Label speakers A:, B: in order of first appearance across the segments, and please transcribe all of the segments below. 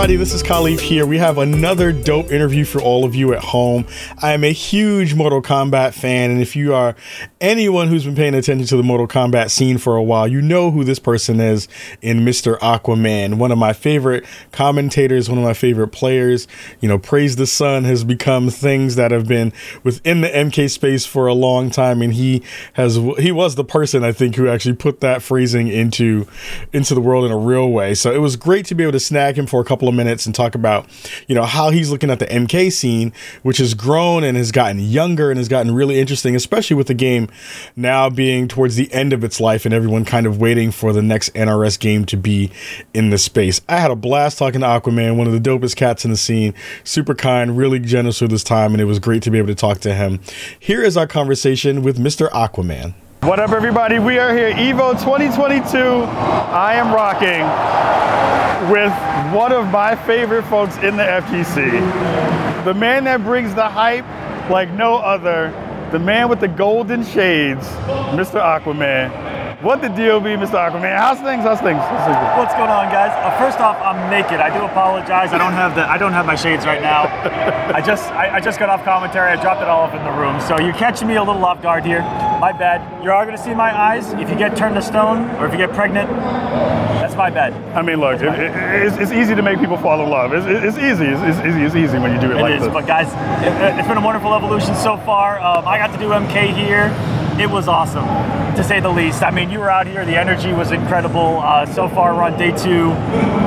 A: everybody. This is Khalif here. We have another dope interview for all of you at home. I am a huge Mortal Kombat fan, and if you are anyone who's been paying attention to the Mortal Kombat scene for a while, you know who this person is in Mr. Aquaman. One of my favorite commentators, one of my favorite players. You know, Praise the Sun has become things that have been within the MK space for a long time, and he has he was the person I think who actually put that phrasing into into the world in a real way. So it was great to be able to snag him for a couple of minutes and talk about, you know, how he's looking at the MK scene, which has grown and has gotten younger and has gotten really interesting, especially with the game now being towards the end of its life and everyone kind of waiting for the next NRS game to be in the space. I had a blast talking to Aquaman, one of the dopest cats in the scene, super kind, really generous with his time, and it was great to be able to talk to him. Here is our conversation with Mr. Aquaman.
B: What up, everybody? We are here, Evo 2022. I am rocking with one of my favorite folks in the FGC. The man that brings the hype like no other. The man with the golden shades, Mr. Aquaman. What the deal be, Mr. Aquaman? How's things? How's things? How's things?
C: What's going on, guys? Uh, first off, I'm naked. I do apologize. I don't have the I don't have my shades right now. I just I, I just got off commentary. I dropped it all off in the room, so you're catching me a little off guard here. My bad. You are all going to see my eyes. If you get turned to stone or if you get pregnant, that's my bad.
B: I mean, look, it, it, it's, it's easy to make people fall in love. It's, it's easy. It's, it's easy. It's easy when you do it,
C: It
B: like
C: is,
B: this.
C: but guys, it, has been a wonderful evolution so far. Um, I got to do MK here. It was awesome, to say the least. I mean, you were out here. The energy was incredible. Uh, so far, we're on day two.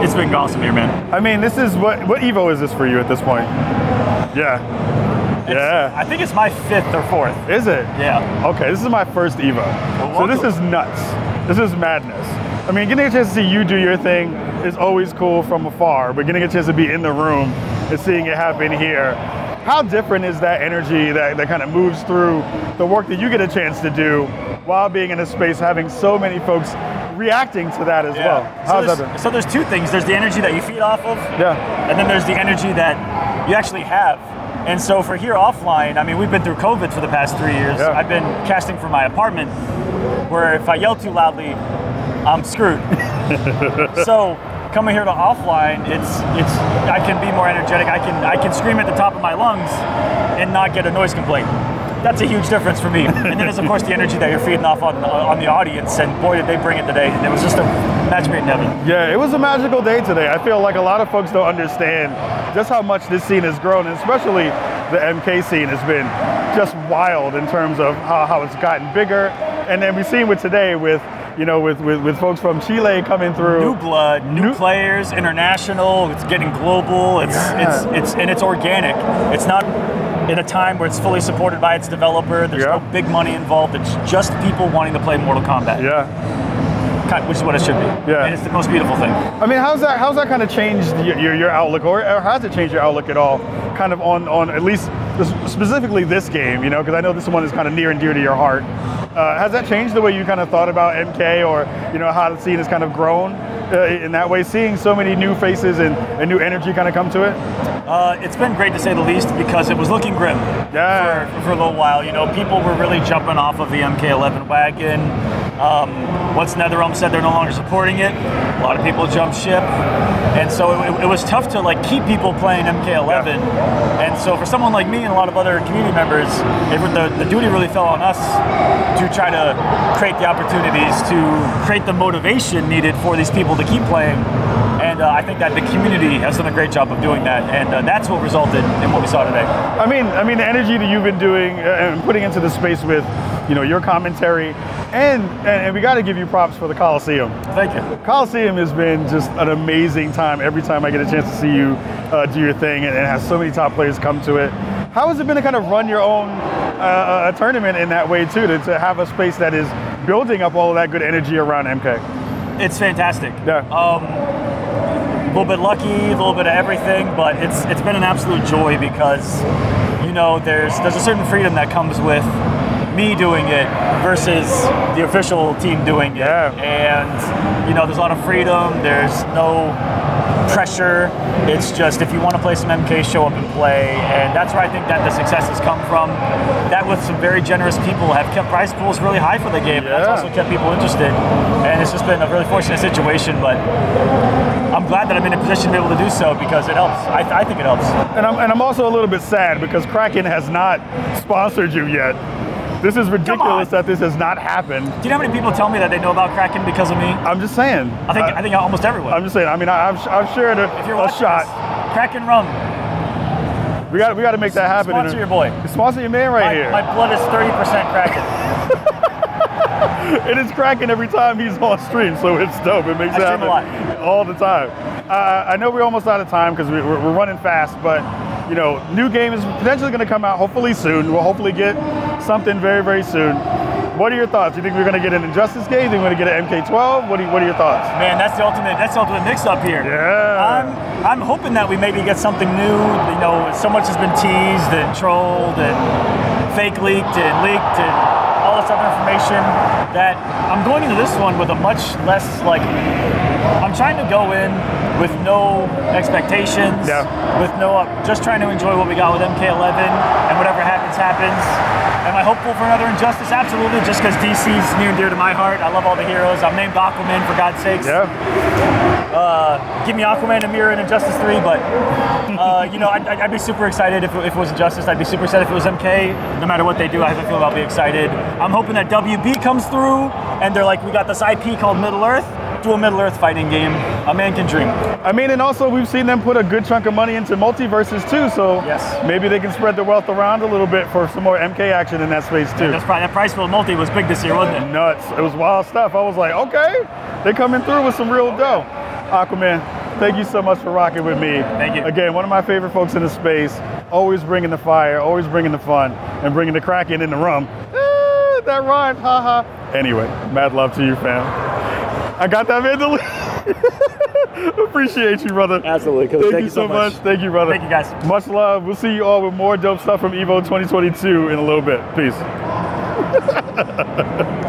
C: It's been awesome here, man.
B: I mean, this is what what Evo is this for you at this point? Yeah. Yeah.
C: I think it's my fifth or fourth.
B: Is it?
C: Yeah.
B: Okay, this is my first Evo.
C: Well,
B: so this is nuts. This is madness. I mean, getting a chance to see you do your thing is always cool from afar, but getting a chance to be in the room and seeing it happen here, how different is that energy that, that kind of moves through the work that you get a chance to do while being in a space, having so many folks reacting to that as well?
C: So
B: How's that
C: there's,
B: been?
C: so there's two things. There's the energy that you feed off of,
B: Yeah.
C: and then there's the energy that you actually have. And so for here offline, I mean, we've been through COVID for the past three years.
B: Yeah.
C: I've been casting from my apartment, where if I yell too loudly, I'm screwed. so coming here to offline, it's it's I can be more energetic. I can I can scream at the top of my lungs and not get a noise complaint. That's a huge difference for me. and then there's of course the energy that you're feeding off on on the audience, and boy did they bring it today. It was just a match made in heaven.
B: Yeah, it was a magical day today. I feel like a lot of folks don't understand just how much this scene has grown, and especially the MK scene has been just wild in terms of how, how it's gotten bigger. And then we've seen with today with you know with, with, with folks from Chile coming through.
C: New blood, new,
B: New-
C: players, international. It's getting global. It's
B: Yeah.
C: it's it's and it's organic. It's not in a time where it's fully supported by its developer. There's
B: Yeah.
C: no big money involved. It's just people wanting to play Mortal Kombat.
B: Yeah.
C: Kind- which is what it should be.
B: Yeah.
C: And it's the most beautiful thing.
B: I mean, how's that? How's that kind of changed your, your, your outlook, or, or has it changed your outlook at all? Kind of on on at least this, specifically this game, you know, because I know this one is kind of near and dear to your heart. Uh, has that changed the way you kind of thought about MK, or you know how the scene has kind of grown uh, in that way? Seeing so many new faces and, and new energy kind of come to it.
C: Uh, it's been great to say the least because it was looking grim
B: Yeah.
C: for, for a little while. You know, people were really jumping off of the MK11 wagon. Um, once NetherRealm said they're no longer supporting it, a lot of people jumped ship, and so it, it was tough to like keep people playing MK11. And so for someone like me and a lot of other community members, it, the, the duty really fell on us to try to create the opportunities to create the motivation needed for these people to keep playing. And uh, I think that the community has done a great job of doing that, and uh, that's what resulted in what we saw today.
B: I mean, I mean, the energy that you've been doing uh, and putting into the space with, you know, your commentary, and and, and we got to give you props for the Coliseum.
C: Thank you.
B: Coliseum has been just an amazing time every time I get a chance to see you uh, do your thing, and it has so many top players come to it. How has it been to kind of run your own uh, uh, tournament in that way too, to, to have a space that is building up all of that good energy around MK?
C: It's fantastic.
B: Yeah.
C: Um, a little bit lucky, a little bit of everything, but it's it's been an absolute joy because you know there's there's a certain freedom that comes with me doing it versus the official team doing it.
B: Yeah.
C: And you know there's a lot of freedom. There's no pressure. It's just if you want to play some MK, show up and play, and that's where I think that the success has come from. That with some very generous people have kept prize pools really high for the game.
B: Yeah.
C: That's also kept people interested, and it's just been a really fortunate situation. But I'm glad that I'm in a position to be able to do so because it helps. I, I think it helps.
B: And I'm, and I'm also a little bit sad because Kraken has not sponsored you yet. This is ridiculous that this has not happened.
C: Do you know how many people tell me that they know about Kraken because of me?
B: I'm just saying.
C: I think I think almost everyone.
B: I'm just saying. I mean, I, I've, I've shared a,
C: if you're
B: a shot.
C: this, Kraken rum.
B: We got we got to make that happen.
C: Sponsor your boy.
B: Sponsor your man right
C: My,
B: here.
C: my blood is 30% Kraken.
B: it is cracking every time he's on stream, so it's dope. It makes
C: I
B: it happen
C: a lot.
B: all the time. Uh, I know we're almost out of time because we, we're, we're running fast, but you know, new game is potentially going to come out hopefully soon. We'll hopefully get something very very soon. What are your thoughts? You think we're going to get an Injustice game? Do you think we're going to get an MK12? What, do what are your thoughts?
C: Man, that's the ultimate. That's the ultimate mix-up here.
B: Yeah.
C: I'm I'm hoping that we maybe get something new. You know, so much has been teased and trolled and fake leaked and leaked and all this other information that I'm going into this one with a much less like. I'm trying to go in with no expectations.
B: Yeah.
C: With no, uh, just trying to enjoy what we got with MK11 and whatever happens, happens. Am I hopeful for another Injustice? Absolutely, just because DC's near and dear to my heart. I love all the heroes. I'm named Aquaman for God's sakes.
B: Yeah.
C: Give me Aquaman and Mera and Injustice 3, but uh, you know, I'd, I'd be super excited if, if it was Injustice. I'd be super excited if it was MK. No matter what they do, I have a feeling I'll be excited. I'm hoping that WB comes through and they're like, we got this IP called Middle Earth. Do a Middle Earth fighting game. A man can dream.
B: I mean, and also we've seen them put a good chunk of money into MultiVersus too, so
C: Yes.
B: maybe they can spread the wealth around a little bit for some more MK action in that space too.
C: That's probably, that price for multi was big this year, wasn't it?
B: nuts. It was wild stuff. I was like, okay, they're coming through with some real dough. Aquaman, thank you so much for rocking with me.
C: Thank you.
B: Again, one of my favorite folks in the space. Always bringing the fire, always bringing the fun, and bringing the Kraken in the rum. Ah, that rhymed, haha. Anyway, mad love to you, fam. I got that mentally. Appreciate you, brother.
C: Absolutely,
B: Thank,
C: Thank
B: you
C: you so
B: so much.
C: much.
B: Thank you, brother.
C: Thank you, guys.
B: Much love. We'll see you all with more dope stuff from Evo 2022 in a little bit. Peace.